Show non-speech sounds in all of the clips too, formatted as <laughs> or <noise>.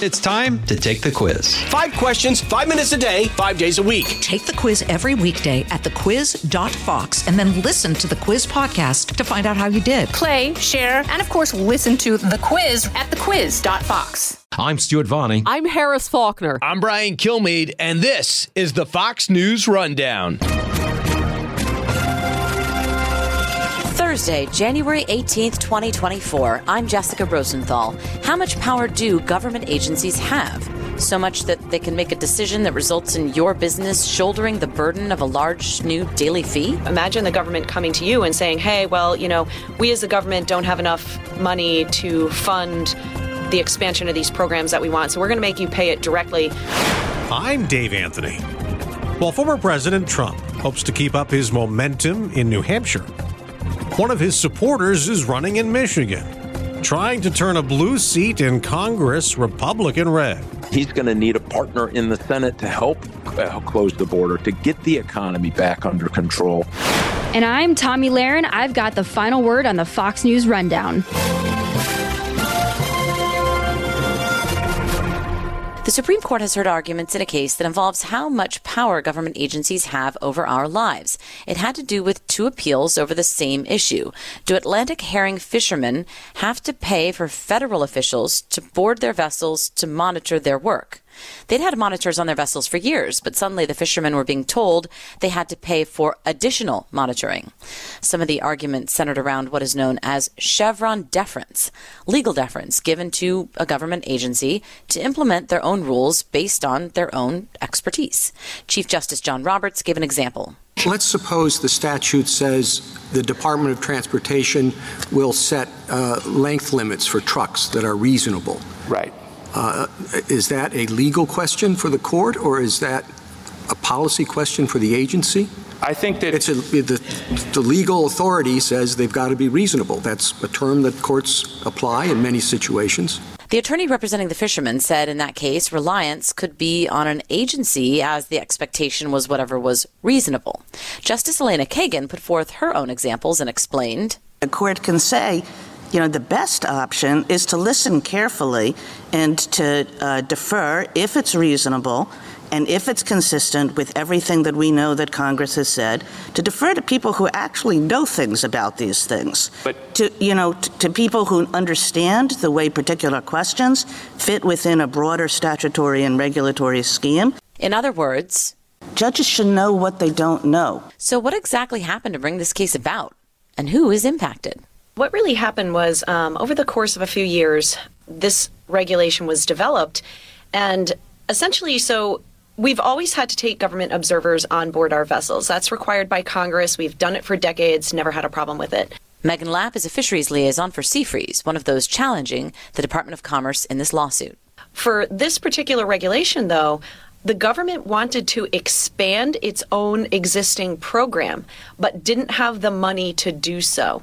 It's time to take the quiz. Five questions, five minutes a day, five days a week. Take the quiz every weekday at thequiz.fox and then listen to the quiz podcast to find out how you did. Play, share, and of course, listen to the quiz at thequiz.fox. I'm Stuart Varney. I'm Harris Faulkner. I'm Brian Kilmeade, and this is the Fox News Rundown. Thursday, January 18th, 2024. I'm Jessica Rosenthal. How much power do government agencies have? So much that they can make a decision that results in your business shouldering the burden of a large new daily fee? Imagine the government coming to you and saying, hey, well, you know, we as the government don't have enough money to fund the expansion of these programs that we want, so we're going to make you pay it directly. I'm Dave Anthony. While former President Trump hopes to keep up his momentum in New Hampshire, one of his supporters is running in Michigan, trying to turn a blue seat in Congress Republican red. He's going to need a partner in the Senate to help uh, close the border, to get the economy back under control. And I'm Tomi Lahren. I've got the final word on the Fox News Rundown. Supreme Court has heard arguments in a case that involves how much power government agencies have over our lives. It had to do with two appeals over the same issue. Do Atlantic herring fishermen have to pay for federal officials to board their vessels to monitor their work? They'd had monitors on their vessels for years, but suddenly the fishermen were being told they had to pay for additional monitoring. Some of the arguments centered around what is known as Chevron deference, legal deference given to a government agency to implement their own rules based on their own expertise. Chief Justice John Roberts gave an example. Let's suppose the statute says the Department of Transportation will set uh, length limits for trucks that are reasonable. Right. Uh, is that a legal question for the court, or is that a policy question for the agency? I think that it's a, the, the legal authority says they've got to be reasonable. That's a term that courts apply in many situations. The attorney representing the fishermen said in that case, reliance could be on an agency as the expectation was whatever was reasonable. Justice Elena Kagan put forth her own examples and explained. The court can say, you know, the best option is to listen carefully and to uh, defer if it's reasonable and if it's consistent with everything that we know that Congress has said, to defer to people who actually know things about these things. But to you know, t- to people who understand the way particular questions fit within a broader statutory and regulatory scheme. In other words, judges should know what they don't know. So, what exactly happened to bring this case about, and who is impacted? What really happened was um, over the course of a few years, this regulation was developed, and essentially, so We've always had to take government observers on board our vessels. That's required by Congress. We've done it for decades, never had a problem with it. Meghan Lapp is a fisheries liaison for Seafreeze, one of those challenging the Department of Commerce in this lawsuit. For this particular regulation, though, the government wanted to expand its own existing program, but didn't have the money to do so.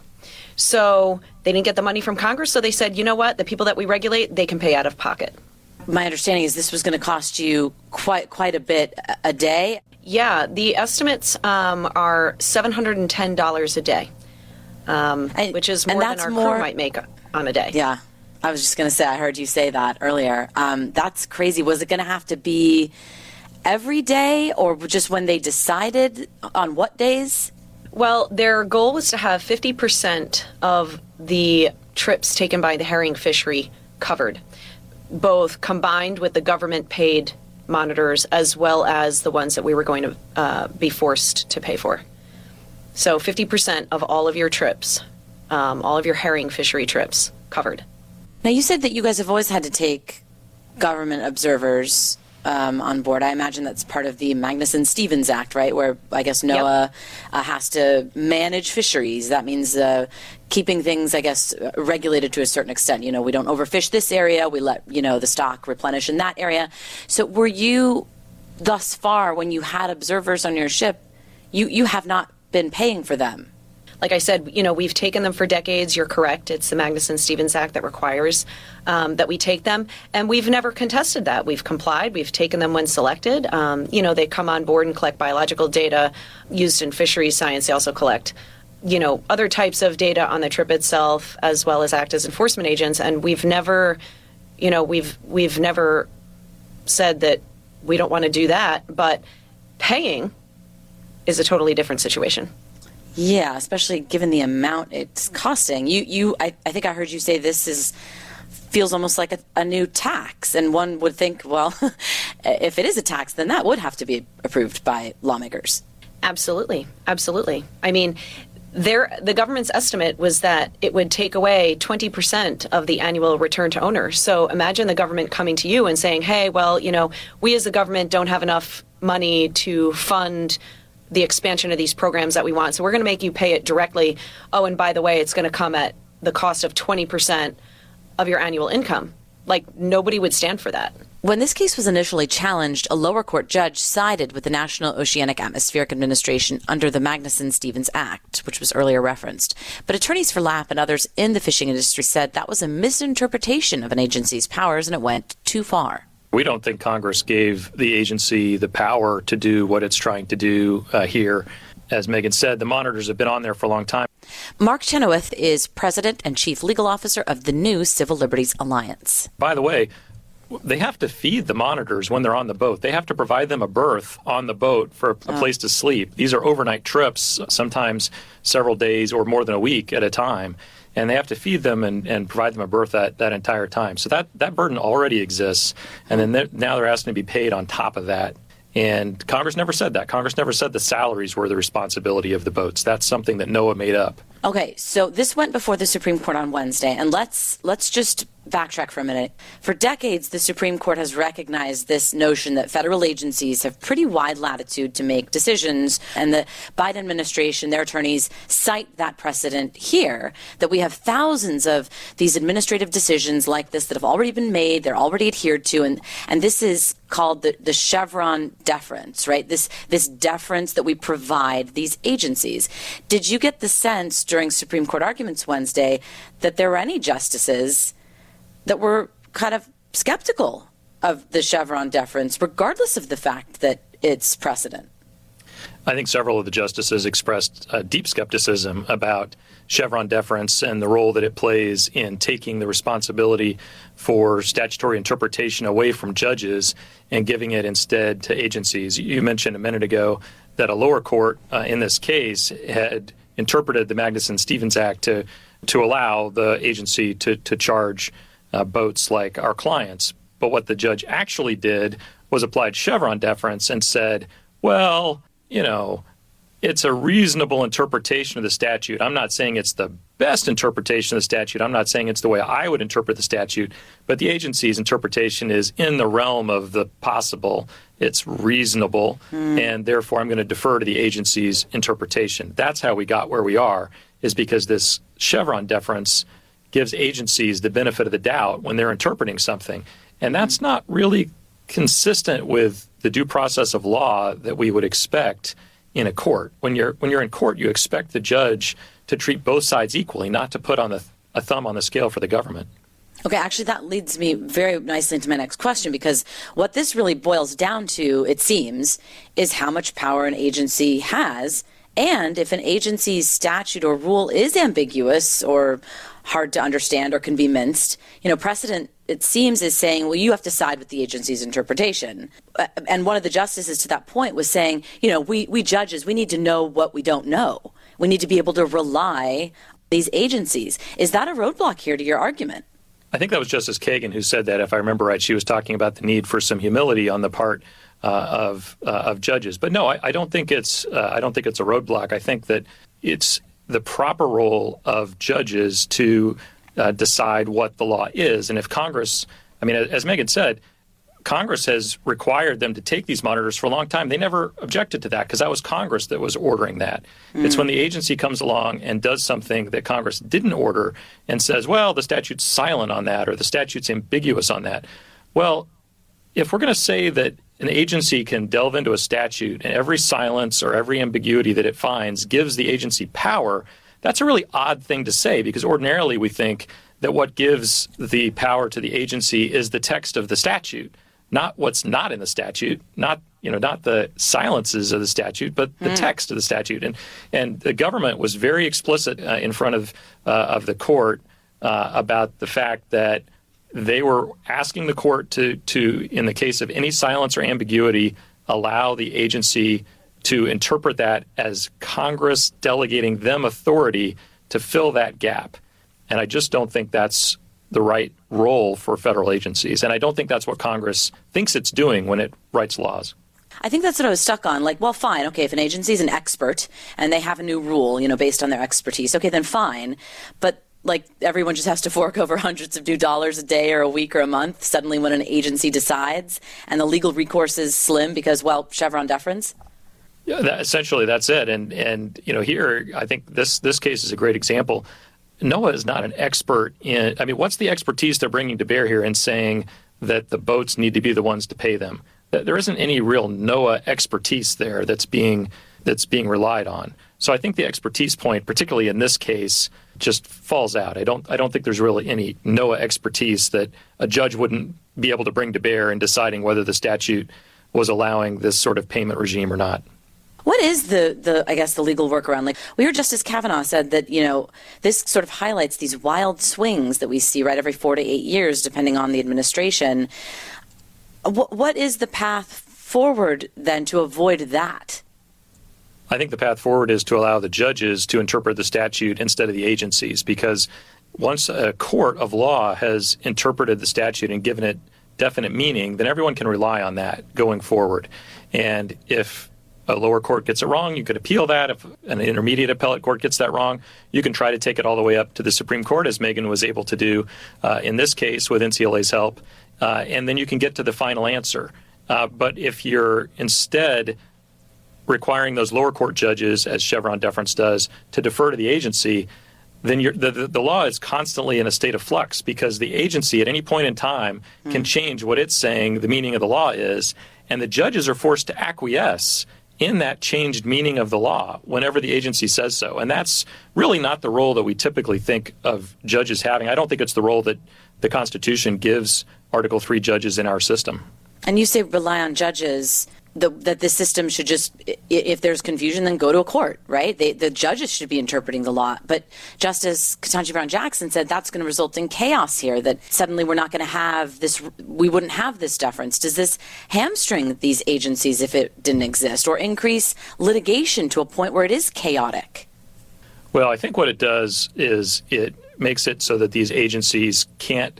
So they didn't get the money from Congress, so they said, you know what, the people that we regulate, they can pay out of pocket my understanding is this was going to cost you quite quite a bit a day. Yeah, the estimates um, are seven hundred and ten dollars a day, um, and, which is more than our more, crew might make on a day. Yeah, I was just going to say I heard you say that earlier. Um, that's crazy. Was it going to have to be every day, or just when they decided on what days? Well, their goal was to have fifty percent of the trips taken by the herring fishery covered both combined with the government paid monitors as well as the ones that we were going to uh, be forced to pay for. So 50% of all of your trips, um, all of your herring fishery trips covered. Now, you said that you guys have always had to take government observers um, on board. I imagine that's part of the Magnuson Stevens Act, right? Where I guess NOAA yep. uh, has to manage fisheries. That means uh, keeping things, I guess, regulated to a certain extent. You know, we don't overfish this area. We let you know the stock replenish in that area. So, were you thus far when you had observers on your ship? You you have not been paying for them like I said, you know, we've taken them for decades. You're correct. It's the Magnuson Stevens Act that requires um, that we take them, and we've never contested that. We've complied. We've taken them when selected. Um, you know, they come on board and collect biological data used in fisheries science. They also collect you know other types of data on the trip itself as well as act as enforcement agents and we've never you know, we've we've never said that we don't want to do that, but paying is a totally different situation. Yeah, especially given the amount it's costing. You, you, I, I think I heard you say this is feels almost like a, a new tax, and one would think, well, <laughs> if it is a tax, then that would have to be approved by lawmakers. Absolutely, absolutely. I mean, the government's estimate was that it would take away 20% of the annual return to owner. So imagine the government coming to you and saying, hey, well, you know, we as the government don't have enough money to fund the expansion of these programs that we want. So we're going to make you pay it directly. Oh, and by the way, it's going to come at the cost of 20% of your annual income. Like, nobody would stand for that. When this case was initially challenged, a lower court judge sided with the National Oceanic Atmospheric Administration under the Magnuson Stevens Act, which was earlier referenced. But attorneys for Lapp and others in the fishing industry said that was a misinterpretation of an agency's powers and it went too far. We don't think Congress gave the agency the power to do what it's trying to do uh, here. As Meghan said, the monitors have been on there for a long time. Mark Chenoweth is president and chief legal officer of the new Civil Liberties Alliance. By the way, they have to feed the monitors when they're on the boat. They have to provide them a berth on the boat for a oh. place to sleep. These are overnight trips, sometimes several days or more than a week at a time. And they have to feed them and, and provide them a berth that, that entire time. So that, that burden already exists. And then they're, now they're asking to be paid on top of that. And Congress never said that. Congress never said the salaries were the responsibility of the boats. That's something that NOAA made up. Okay, so this went before the Supreme Court on Wednesday, and let's let's just backtrack for a minute. For decades, the Supreme Court has recognized this notion that federal agencies have pretty wide latitude to make decisions, and the Biden administration, their attorneys, cite that precedent here that we have thousands of these administrative decisions like this that have already been made, they're already adhered to, and and this is called the, the Chevron deference, right? This this deference that we provide these agencies. Did you get the sense during Supreme Court arguments Wednesday that there were any justices that were kind of skeptical of the Chevron deference, regardless of the fact that it's precedent. I think several of the justices expressed uh, deep skepticism about Chevron deference and the role that it plays in taking the responsibility for statutory interpretation away from judges and giving it instead to agencies. You mentioned a minute ago that a lower court uh, in this case had interpreted the Magnuson Stevens Act to to allow the agency to to charge uh, boats like our clients. But what the judge actually did was applied Chevron deference and said, well, you know, it's a reasonable interpretation of the statute. I'm not saying it's the best interpretation of the statute. I'm not saying it's the way I would interpret the statute, but the agency's interpretation is in the realm of the possible. It's reasonable, mm. and therefore I'm going to defer to the agency's interpretation. That's how we got where we are, is because this Chevron deference gives agencies the benefit of the doubt when they're interpreting something. And that's mm-hmm. not really consistent with the due process of law that we would expect in a court. When you're when you're in court, you expect the judge to treat both sides equally, not to put on the, a thumb on the scale for the government. Okay, actually, that leads me very nicely into my next question because what this really boils down to, it seems, is how much power an agency has. And if an agency's statute or rule is ambiguous or hard to understand or can be minced, you know, precedent, it seems, is saying, well, you have to side with the agency's interpretation. Uh, and one of the justices to that point was saying, you know, we, we judges, we need to know what we don't know. We need to be able to rely these agencies. Is that a roadblock here to your argument? I think that was Justice Kagan who said that. If I remember right, she was talking about the need for some humility on the part uh, of uh, of judges. But no, I, I don't think it's uh, I don't think it's a roadblock. I think that it's the proper role of judges to uh, decide what the law is. And if Congress, I mean, as Meghan said, Congress has required them to take these monitors for a long time. They never objected to that because that was Congress that was ordering that. Mm. It's when the agency comes along and does something that Congress didn't order and says, well, the statute's silent on that or the statute's ambiguous on that. Well, if we're going to say that an agency can delve into a statute and every silence or every ambiguity that it finds gives the agency power, that's a really odd thing to say because ordinarily we think that what gives the power to the agency is the text of the statute not what's not in the statute, not you know not the silences of the statute, but the mm. text of the statute. And and the government was very explicit uh, in front of uh, of the court uh, about the fact that they were asking the court to, to, in the case of any silence or ambiguity, allow the agency to interpret that as Congress delegating them authority to fill that gap. And I just don't think that's the right role for federal agencies. And I don't think that's what Congress thinks it's doing when it writes laws. I think that's what I was stuck on. Like, well, fine, okay, if an agency is an expert and they have a new rule, you know, based on their expertise, okay, then fine. But like everyone just has to fork over <laughs> hundreds of new dollars a day or a week or a month suddenly when an agency decides and the legal recourse is slim because well chevron deference yeah that, essentially that's it and and you know here i think this this case is a great example NOAA is not an expert in, I mean, what's the expertise they're bringing to bear here in saying that the boats need to be the ones to pay them? There isn't any real NOAA expertise there that's being that's being relied on. So I think the expertise point, particularly in this case, just falls out. I don't I don't think there's really any NOAA expertise that a judge wouldn't be able to bring to bear in deciding whether the statute was allowing this sort of payment regime or not. What is the, the I guess the legal workaround? Like we heard Justice Kavanaugh said that you know this sort of highlights these wild swings that we see right every four to eight years, depending on the administration. What, what is the path forward then to avoid that? I think the path forward is to allow the judges to interpret the statute instead of the agencies, because once a court of law has interpreted the statute and given it definite meaning, then everyone can rely on that going forward. And if a lower court gets it wrong, you could appeal that. If an intermediate appellate court gets that wrong, you can try to take it all the way up to the Supreme Court, as Meghan was able to do uh, in this case with NCLA's help. Uh, and then you can get to the final answer. Uh, but if you're instead requiring those lower court judges, as Chevron deference does, to defer to the agency, then the, the, the, law is constantly in a state of flux because the agency at any point in time mm. can change what it's saying the meaning of the law is, and the judges are forced to acquiesce in that changed meaning of the law whenever the agency says so. And that's really not the role that we typically think of judges having. I don't think it's the role that the Constitution gives Article 3 judges in our system. And you say rely on judges the, that the system should just, if there's confusion, then go to a court, right? They, the judges should be interpreting the law. But Justice Ketanji Brown Jackson said that's going to result in chaos here, that suddenly we're not going to have this, we wouldn't have this deference. Does this hamstring these agencies if it didn't exist or increase litigation to a point where it is chaotic? Well, I think what it does is it makes it so that these agencies can't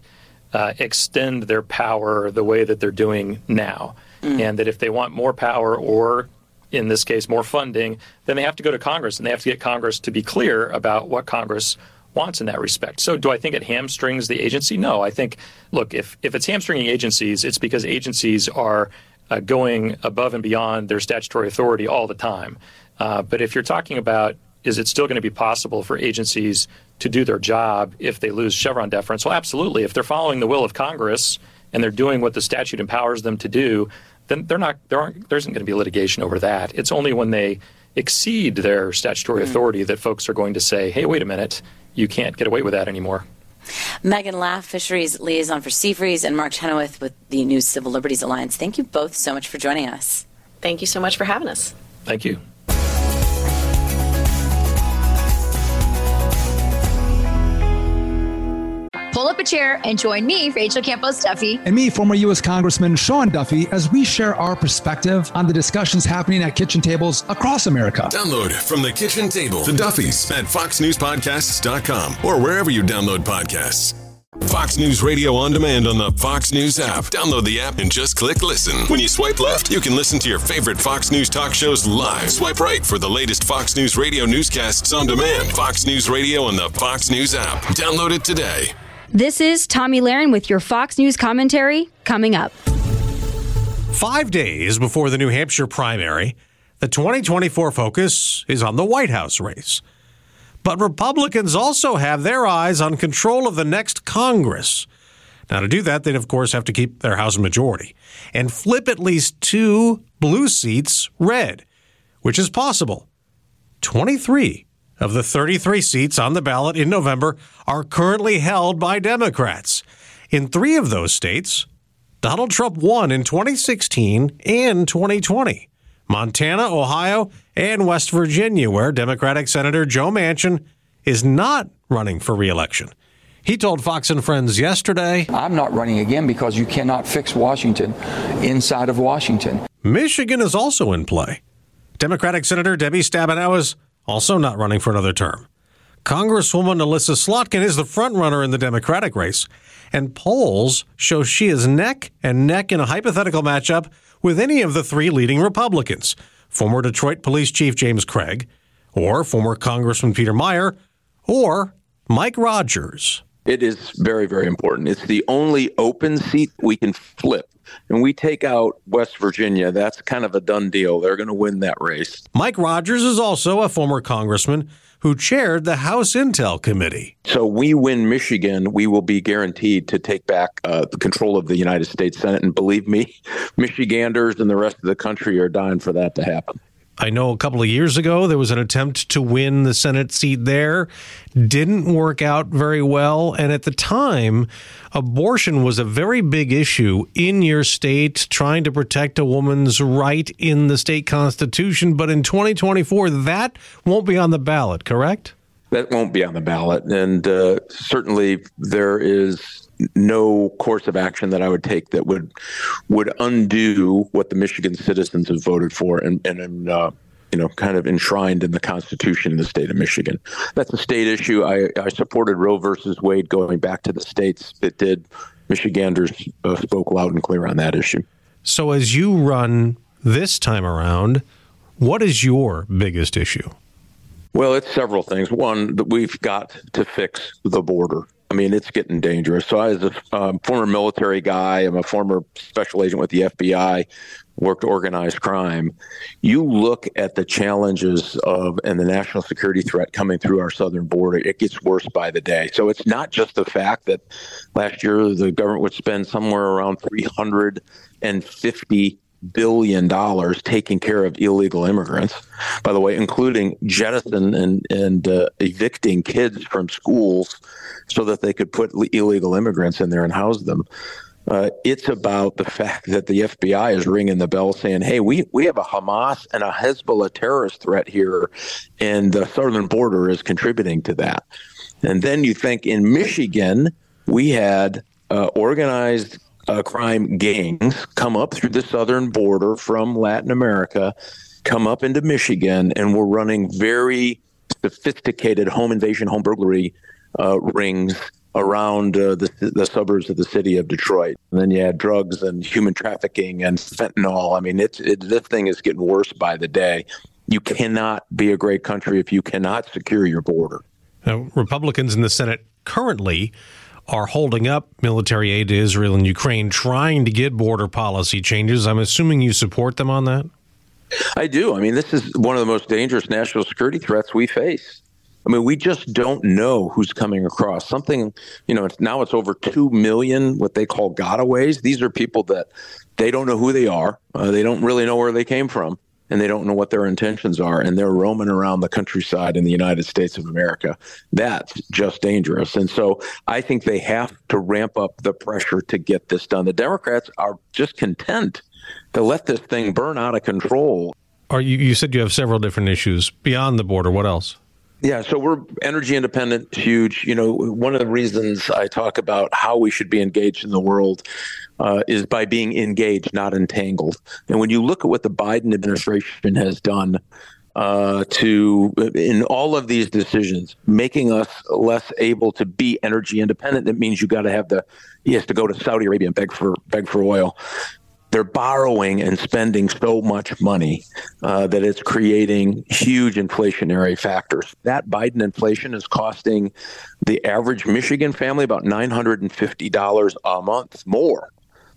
uh, extend their power the way that they're doing now mm. and that if they want more power or in this case more funding, then they have to go to Congress and they have to get Congress to be clear about what Congress wants in that respect. So do I think it hamstrings the agency? No. I think look, if if it's hamstringing agencies, it's because agencies are uh, going above and beyond their statutory authority all the time. Uh, but if you're talking about is it still going to be possible for agencies to do their job if they lose Chevron deference? Well, absolutely. If they're following the will of Congress and they're doing what the statute empowers them to do, then they're not there aren't there isn't going to be litigation over that. It's only when they exceed their statutory mm. authority that folks are going to say, "Hey, wait a minute, you can't get away with that anymore." Meghan Lapp, Fisheries Liaison for Seafreeze, and Mark Chenoweth with the New Civil Liberties Alliance. Thank you both so much for joining us. Thank you so much for having us. Thank you. Pull up a chair and join me, Rachel Campos Duffy. And me, former U.S. Congressman Sean Duffy, as we share our perspective on the discussions happening at kitchen tables across America. Download from the kitchen table the Duffys at FoxNewsPodcasts.com or wherever you download podcasts. Fox News Radio on demand on the Fox News app. Download the app and just click listen. When you swipe left, you can listen to your favorite Fox News talk shows live. Swipe right for the latest Fox News Radio newscasts on demand. Fox News Radio on the Fox News app. Download it today. This is Tomi Lahren with your Fox News commentary coming up. Five days before the New Hampshire primary, the 2024 focus is on the White House race. But Republicans also have their eyes on control of the next Congress. Now, to do that, they'd of course have to keep their House majority and flip at least two blue seats red, which is possible. 23 of the 33 seats on the ballot in November are currently held by Democrats. In three of those states, Donald Trump won in 2016 and 2020 Montana, Ohio, and West Virginia, where Democratic Senator Joe Manchin is not running for reelection. He told Fox and Friends yesterday I'm not running again because you cannot fix Washington inside of Washington. Michigan is also in play. Democratic Senator Debbie Stabenow is also not running for another term. Congresswoman Elissa Slotkin is the frontrunner in the Democratic race, and polls show she is neck and neck in a hypothetical matchup with any of the three leading Republicans former Detroit Police Chief James Craig, or former Congressman Peter Meijer, or Mike Rogers. It is very, very important. It's the only open seat we can flip. And we take out West Virginia. That's kind of a done deal. They're going to win that race. Mike Rogers is also a former congressman who chaired the House Intel Committee. So we win Michigan, we will be guaranteed to take back uh, the control of the United States Senate. And believe me, <laughs> Michiganders and the rest of the country are dying for that to happen. I know a couple of years ago there was an attempt to win the Senate seat there. Didn't work out very well. And at the time, abortion was a very big issue in your state, trying to protect a woman's right in the state constitution. But in 2024, that won't be on the ballot, correct? That won't be on the ballot. And uh, certainly there is no course of action that I would take that would would undo what the Michigan citizens have voted for and and uh, you know kind of enshrined in the Constitution in the state of Michigan. That's a state issue. I, I supported Roe versus Wade going back to the states that did. Michiganders uh, spoke loud and clear on that issue. So as you run this time around, what is your biggest issue? Well, it's several things. One, that we've got to fix the border. I mean, it's getting dangerous. So, I, as a um, former military guy, I'm a former special agent with the FBI, worked organized crime. You look at the challenges of and the national security threat coming through our southern border, it gets worse by the day. So, it's not just the fact that last year the government would spend somewhere around 350 billion dollars taking care of illegal immigrants. By the way, including jettison and and uh, evicting kids from schools so that they could put illegal immigrants in there and house them. Uh, it's about the fact that the FBI is ringing the bell saying, hey, we, we have a Hamas and a Hezbollah terrorist threat here, and the southern border is contributing to that. And then you think in Michigan, we had uh, organized uh, crime gangs come up through the southern border from Latin America, come up into Michigan, and we're running very sophisticated home invasion, home burglary uh, rings around uh, the, the suburbs of the city of Detroit. And then you had drugs and human trafficking and fentanyl. I mean, it's it, this thing is getting worse by the day. You cannot be a great country if you cannot secure your border. Now, Republicans in the Senate currently are holding up military aid to Israel and Ukraine, trying to get border policy changes. I'm assuming you support them on that? I do. I mean, this is one of the most dangerous national security threats we face. I mean, we just don't know who's coming across. Something, you know, it's, now it's over 2 million what they call gotaways. These are people that they don't know who they are. Uh, they don't really know where they came from and they don't know what their intentions are and they're roaming around the countryside in the United States of America. That's just dangerous. And so I think they have to ramp up the pressure to get this done. The Democrats are just content to let this thing burn out of control. Are you you said you have several different issues beyond the border. What else? Yeah, so we're energy independent, huge. You know, one of the reasons I talk about how we should be engaged in the world uh, is by being engaged, not entangled. And when you look at what the Biden administration has done uh, to, in all of these decisions, making us less able to be energy independent, that means you got to have the, he has to go to Saudi Arabia and beg for beg for oil they're borrowing and spending so much money uh, that it's creating huge inflationary factors. That Biden inflation is costing the average Michigan family about $950 a month more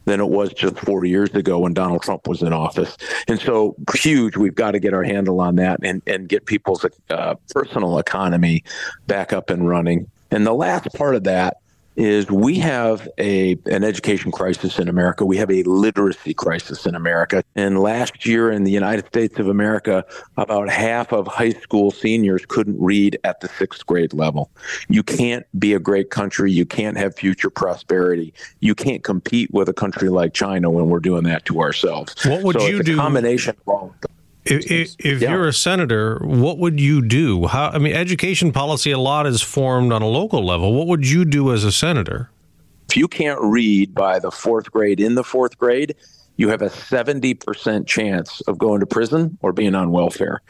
than it was just four years ago when Donald Trump was in office. And so, huge, we've got to get our handle on that and, and get people's uh, personal economy back up and running. And the last part of that is we have a an education crisis in America. We have a literacy crisis in America. And last year in the United States of America, about half of high school seniors couldn't read at the sixth grade level. You can't be a great country. You can't have future prosperity. You can't compete with a country like China when we're doing that to ourselves. What would so you do? combination of If, if yeah. you're a senator, what would you do? How I mean, education policy a lot is formed on a local level. What would you do as a senator? If you can't read by the fourth grade in the fourth grade, you have a 70% chance of going to prison or being on welfare.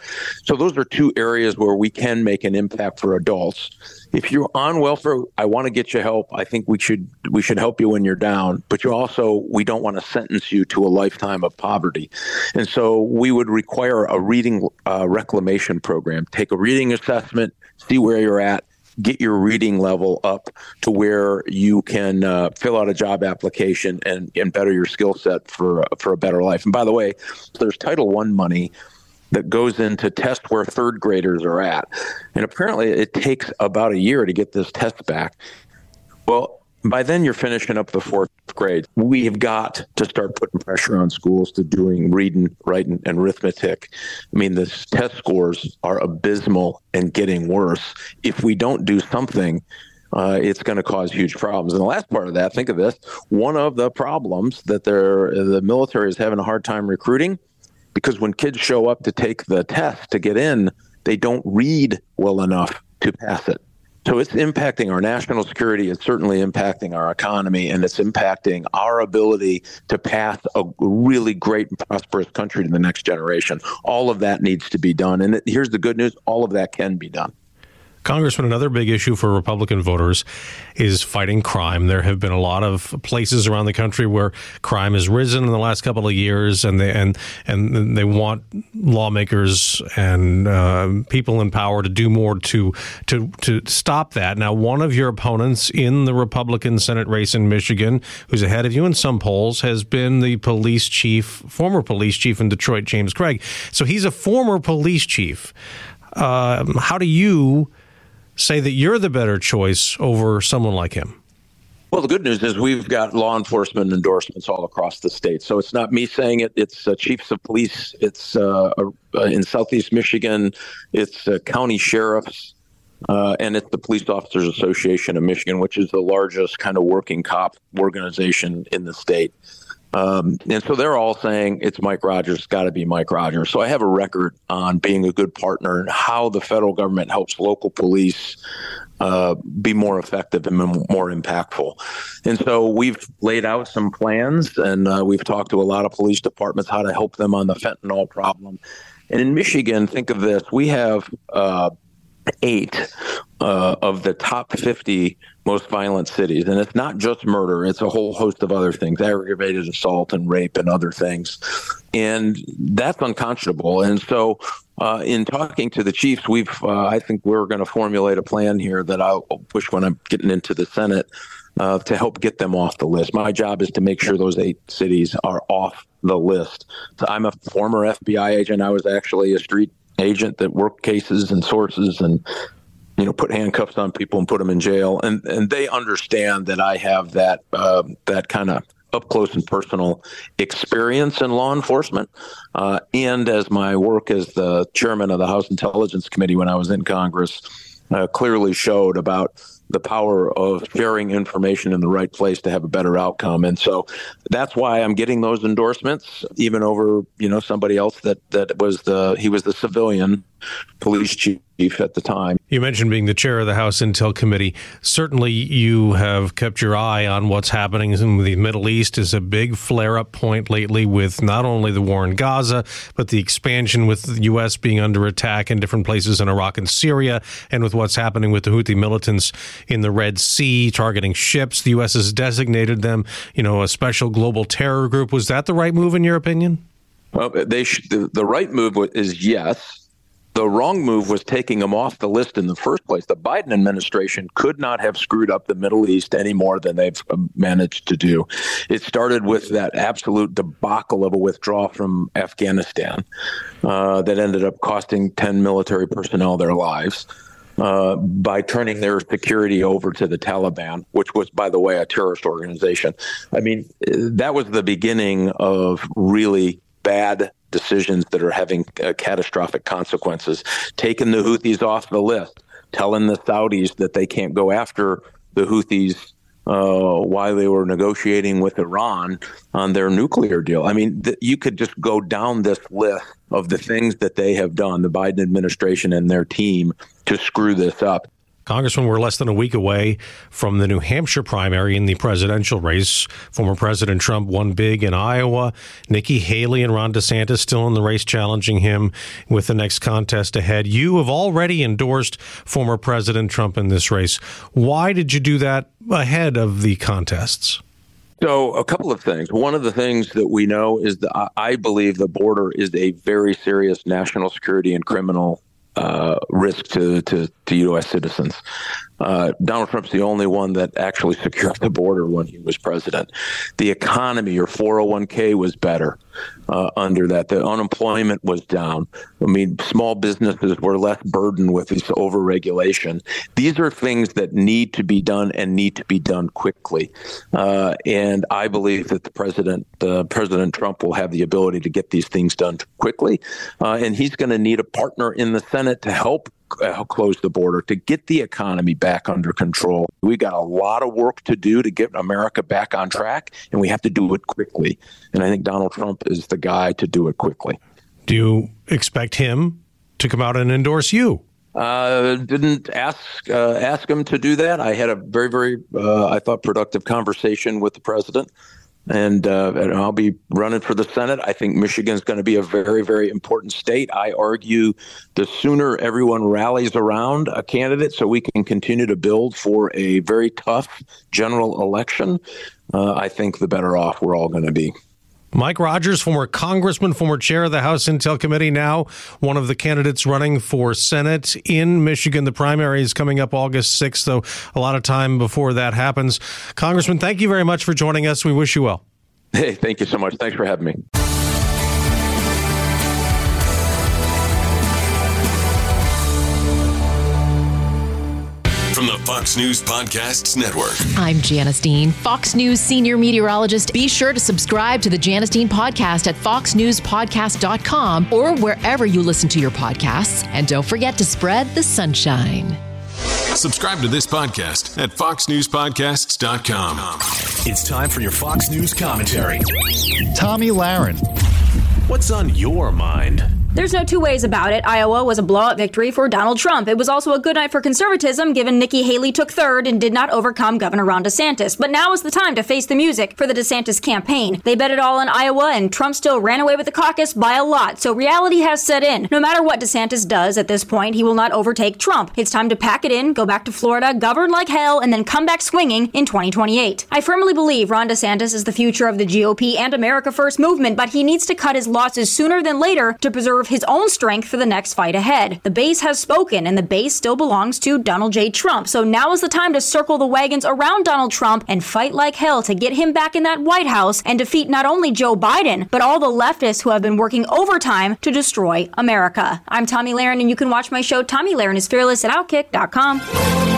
So those are two areas where we can make an impact for adults. If you're on welfare, I want to get you help. I think we should we should help you when you're down, but you also we don't want to sentence you to a lifetime of poverty. And so we would require a reading uh, reclamation program. Take a reading assessment, see where you're at, get your reading level up to where you can uh, fill out a job application and, and better your skill set for for a better life. And by the way, there's Title One money that goes into test where third graders are at, and apparently it takes about a year to get this test back. Well, by then you're finishing up the fourth grade. We have got to start putting pressure on schools to doing reading, writing, and arithmetic. I mean, the test scores are abysmal and getting worse. If we don't do something, uh, it's going to cause huge problems. And the last part of that, think of this: one of the problems that the military is having a hard time recruiting, because when kids show up to take the test to get in, they don't read well enough to pass it. So it's impacting our national security. It's certainly impacting our economy, and it's impacting our ability to path a really great and prosperous country to the next generation. All of that needs to be done. And here's the good news all of that can be done. Congressman, another big issue for Republican voters is fighting crime. There have been a lot of places around the country where crime has risen in the last couple of years, and they and and they want lawmakers and uh, people in power to do more to to to stop that. Now, one of your opponents in the Republican Senate race in Michigan, who's ahead of you in some polls, has been the police chief, former police chief in Detroit, James Craig. So he's a former police chief. Uh, how do you say that you're the better choice over someone like him? Well, the good news is we've got law enforcement endorsements all across the state. So it's not me saying it. It's uh, chiefs of police. It's uh, uh, in Southeast Michigan. It's uh, county sheriffs. Uh, and it's the Police Officers Association of Michigan, which is the largest kind of working cop organization in the state. Um, and so they're all saying it's Mike Rogers, got to be Mike Rogers. So I have a record on being a good partner and how the federal government helps local police uh, be more effective and more impactful. And so we've laid out some plans and uh, we've talked to a lot of police departments how to help them on the fentanyl problem. And in Michigan, think of this we have uh, eight uh, of the top 50 most violent cities. And it's not just murder, it's a whole host of other things aggravated assault and rape and other things. And that's unconscionable. And so, uh, in talking to the chiefs, we've, uh, I think we're going to formulate a plan here that I'll push when I'm getting into the Senate uh, to help get them off the list. My job is to make sure those eight cities are off the list. So I'm a former FBI agent. I was actually a street agent that worked cases and sources and you know put handcuffs on people and put them in jail and and they understand that I have that uh, that kind of up close and personal experience in law enforcement uh, and as my work as the chairman of the House Intelligence Committee when I was in Congress uh, clearly showed about the power of sharing information in the right place to have a better outcome. And so that's why I'm getting those endorsements, even over, you know, somebody else that, that was the, he was the civilian police chief at the time. You mentioned being the chair of the House Intel Committee. Certainly, you have kept your eye on what's happening in the Middle East. Is a big flare-up point lately with not only the war in Gaza, but the expansion with the U.S. being under attack in different places in Iraq and Syria, and with what's happening with the Houthi militants in the Red Sea targeting ships. The U.S. has designated them, you know, a special global terror group. Was that the right move, in your opinion? Well, they sh- the, the right move is yes the wrong move was taking them off the list in the first place. The Biden administration could not have screwed up the Middle East any more than they've um, managed to do. It started with that absolute debacle of a withdrawal from Afghanistan uh, that ended up costing 10 military personnel their lives. Uh, by turning their security over to the Taliban, which was, by the way, a terrorist organization. I mean, that was the beginning of really bad decisions that are having uh, catastrophic consequences. Taking the Houthis off the list, telling the Saudis that they can't go after the Houthis uh, while they were negotiating with Iran on their nuclear deal. I mean, th- you could just go down this list of the things that they have done, the Biden administration and their team, to screw this up. Congressman, we're less than a week away from the New Hampshire primary in the presidential race. Former President Trump won big in Iowa. Nikki Haley and Ron DeSantis still in the race, challenging him with the next contest ahead. You have already endorsed former President Trump in this race. Why did you do that ahead of the contests? So, a couple of things. One of the things that we know is that I believe the border is a very serious national security and criminal uh, risk to, to, to U.S. citizens. Uh, Donald Trump's the only one that actually secured the border when he was president. The economy, your 401k was better uh, under that. The unemployment was down. I mean, small businesses were less burdened with this overregulation. These are things that need to be done and need to be done quickly. Uh, and I believe that the president, President Trump, will have the ability to get these things done quickly. Uh, and he's going to need a partner in the Senate to help uh, close the border, to get the economy back under control. We got a lot of work to do to get America back on track, and we have to do it quickly. And I think Donald Trump is the guy to do it quickly. Do you expect him to come out and endorse you? Uh, didn't ask uh, ask him to do that. I had a very very uh, I thought productive conversation with the president and, uh, and I'll be running for the Senate. I think Michigan's going to be a very, very important state. I argue the sooner everyone rallies around a candidate so we can continue to build for a very tough general election, uh, I think the better off we're all going to be. Mike Rogers, former congressman, former chair of the House Intel Committee, now one of the candidates running for Senate in Michigan. The primary is coming up August 6th, so a lot of time before that happens. Congressman, thank you very much for joining us. We wish you well. Hey, thank you so much. Thanks for having me. Fox News Podcasts Network. I'm Janice Dean, Fox News senior meteorologist. Be sure to subscribe to the Janice Dean podcast at foxnewspodcast.com or wherever you listen to your podcasts. And don't forget to spread the sunshine. Subscribe to this podcast at foxnewspodcasts.com. It's time for your Fox News commentary. Tomi Lahren. What's on your mind? There's no two ways about it. Iowa was a blowout victory for Donald Trump. It was also a good night for conservatism, given Nikki Haley took third and did not overcome Governor Ron DeSantis. But now is the time to face the music for the DeSantis campaign. They bet it all on Iowa, and Trump still ran away with the caucus by a lot. So reality has set in. No matter what DeSantis does at this point, he will not overtake Trump. It's time to pack it in, go back to Florida, govern like hell, and then come back swinging in 2028. I firmly believe Ron DeSantis is the future of the GOP and America First movement, but he needs to cut his losses sooner than later to preserve his own strength for the next fight ahead. The base has spoken, and the base still belongs to Donald J. Trump. So now is the time to circle the wagons around Donald Trump and fight like hell to get him back in that White House and defeat not only Joe Biden, but all the leftists who have been working overtime to destroy America. I'm Tomi Lahren, and you can watch my show, Tomi Lahren is Fearless at Outkick.com.